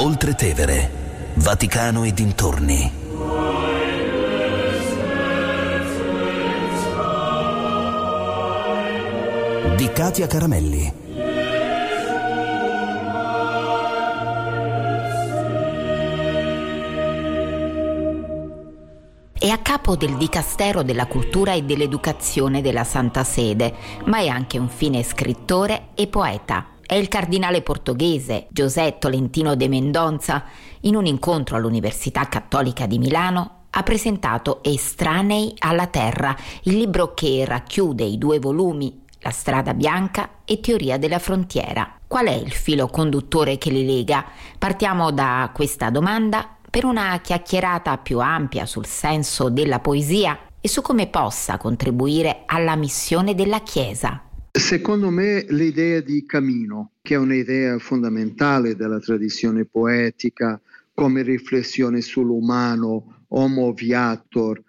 Oltre Tevere, Vaticano e dintorni. Di Katia Caramelli. È a capo del Dicastero della Cultura e dell'Educazione della Santa Sede, ma è anche un fine scrittore e poeta. È il cardinale portoghese José Tolentino de Mendonça, in un incontro all'Università Cattolica di Milano, ha presentato Estranei alla Terra, il libro che racchiude i due volumi La strada bianca e Teoria della frontiera. Qual è il filo conduttore che li lega? Partiamo da questa domanda per una chiacchierata più ampia sul senso della poesia e su come possa contribuire alla missione della Chiesa. Secondo me l'idea di cammino, che è un'idea fondamentale della tradizione poetica, come riflessione sull'umano, homo viator.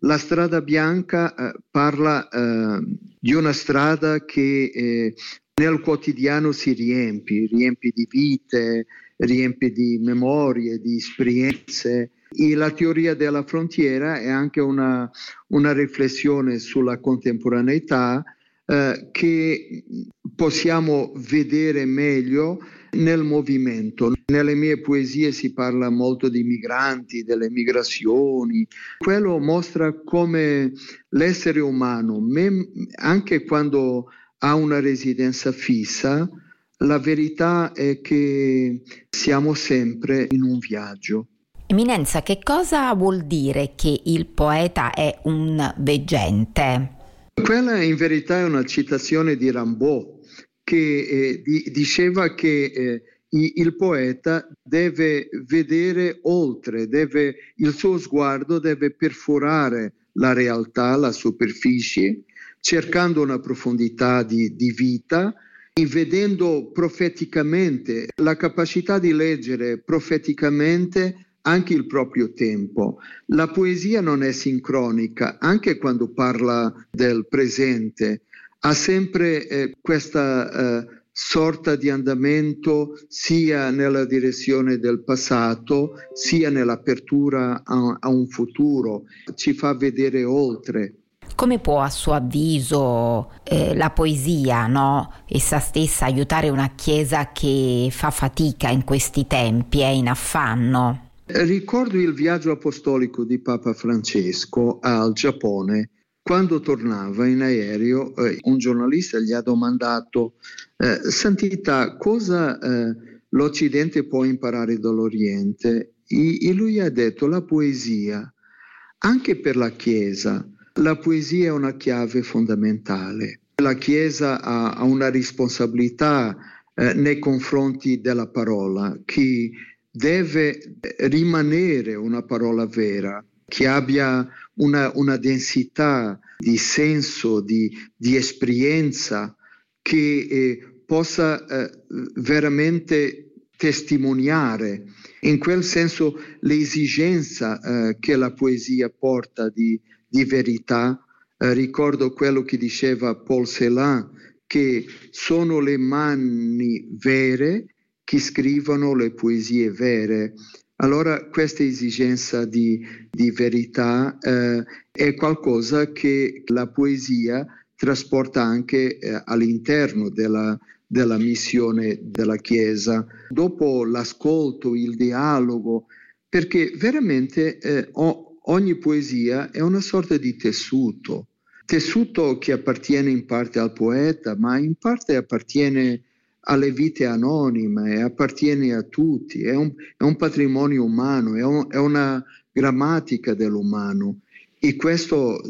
La strada bianca eh, parla eh, di una strada che eh, nel quotidiano si riempie, riempie di vite, riempie di memorie, di esperienze. E la teoria della frontiera è anche una, una riflessione sulla contemporaneità eh, che possiamo vedere meglio nel movimento. Nelle mie poesie si parla molto di migranti, delle migrazioni. Quello mostra come l'essere umano, anche quando ha una residenza fissa, la verità è che siamo sempre in un viaggio. Eminenza, che cosa vuol dire che il poeta è un veggente? Quella in verità è una citazione di Rimbaud che eh, di, diceva che eh, il poeta deve vedere oltre, deve, il suo sguardo deve perforare la realtà, la superficie, cercando una profondità di, di vita e vedendo profeticamente la capacità di leggere profeticamente anche il proprio tempo. La poesia non è sincronica, anche quando parla del presente, ha sempre eh, questa eh, sorta di andamento sia nella direzione del passato, sia nell'apertura a, a un futuro, ci fa vedere oltre. Come può a suo avviso eh, la poesia, no? essa stessa, aiutare una Chiesa che fa fatica in questi tempi, è in affanno? Ricordo il viaggio apostolico di Papa Francesco al Giappone. Quando tornava in aereo, eh, un giornalista gli ha domandato, eh, Santità, cosa eh, l'Occidente può imparare dall'Oriente? E, e lui ha detto la poesia. Anche per la Chiesa, la poesia è una chiave fondamentale. La Chiesa ha, ha una responsabilità eh, nei confronti della parola che deve rimanere una parola vera, che abbia una, una densità di senso, di, di esperienza, che eh, possa eh, veramente testimoniare in quel senso l'esigenza eh, che la poesia porta di, di verità. Eh, ricordo quello che diceva Paul Celan, che sono le mani vere che scrivono le poesie vere. Allora questa esigenza di, di verità eh, è qualcosa che la poesia trasporta anche eh, all'interno della, della missione della Chiesa. Dopo l'ascolto, il dialogo, perché veramente eh, o, ogni poesia è una sorta di tessuto, tessuto che appartiene in parte al poeta, ma in parte appartiene alle vite anonime, appartiene a tutti, è un, è un patrimonio umano, è, un, è, una grammatica dell'umano. E questo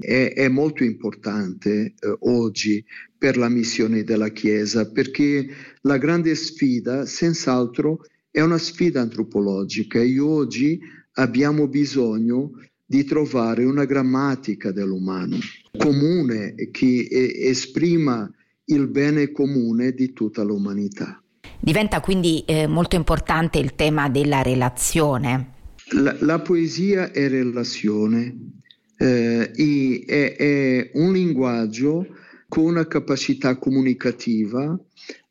è, è molto importante eh, oggi per la missione della Chiesa perché la grande sfida senz'altro è una sfida antropologica. E oggi abbiamo bisogno di trovare una grammatica dell'umano comune che esprima il bene comune di tutta l'umanità. Diventa quindi eh, molto importante il tema della relazione. La, la poesia è relazione eh, è, è, un linguaggio con una capacità comunicativa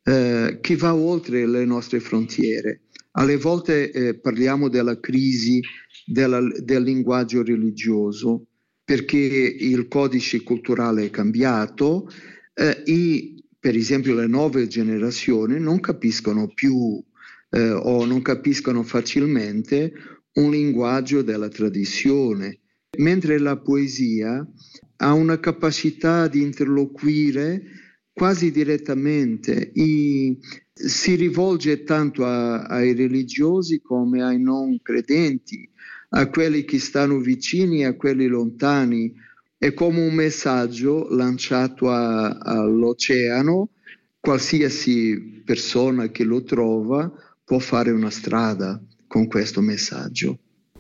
eh, che va oltre le nostre frontiere. Alle volte eh, parliamo della crisi della, del linguaggio religioso perché il codice culturale è cambiato eh, e per esempio le nuove generazioni non capiscono più eh, o non capiscono facilmente un linguaggio della tradizione, mentre la poesia ha una capacità di interloquire quasi direttamente e si rivolge tanto a, ai religiosi come ai non credenti, a quelli che stanno vicini e a quelli lontani. È come un messaggio lanciato a, all'oceano, qualsiasi persona che lo trova può fare una strada con questo messaggio.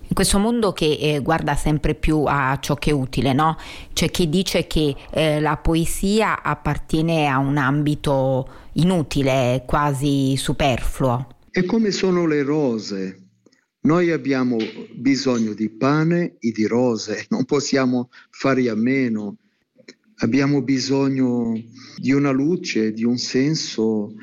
In questo mondo che eh, guarda sempre più a ciò che è utile, no? C'è chi dice che eh, la poesia appartiene a un ambito inutile, quasi superfluo. È come sono le rose. Noi abbiamo bisogno di pane e di rose, non possiamo fare a meno. Abbiamo bisogno di una luce, di un senso,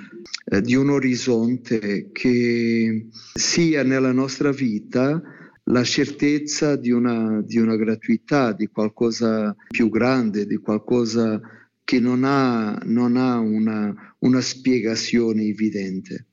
eh, di un orizzonte che sia nella nostra vita la certezza di una, di una gratuità, di qualcosa più grande, di qualcosa che non ha, non ha una, una spiegazione evidente.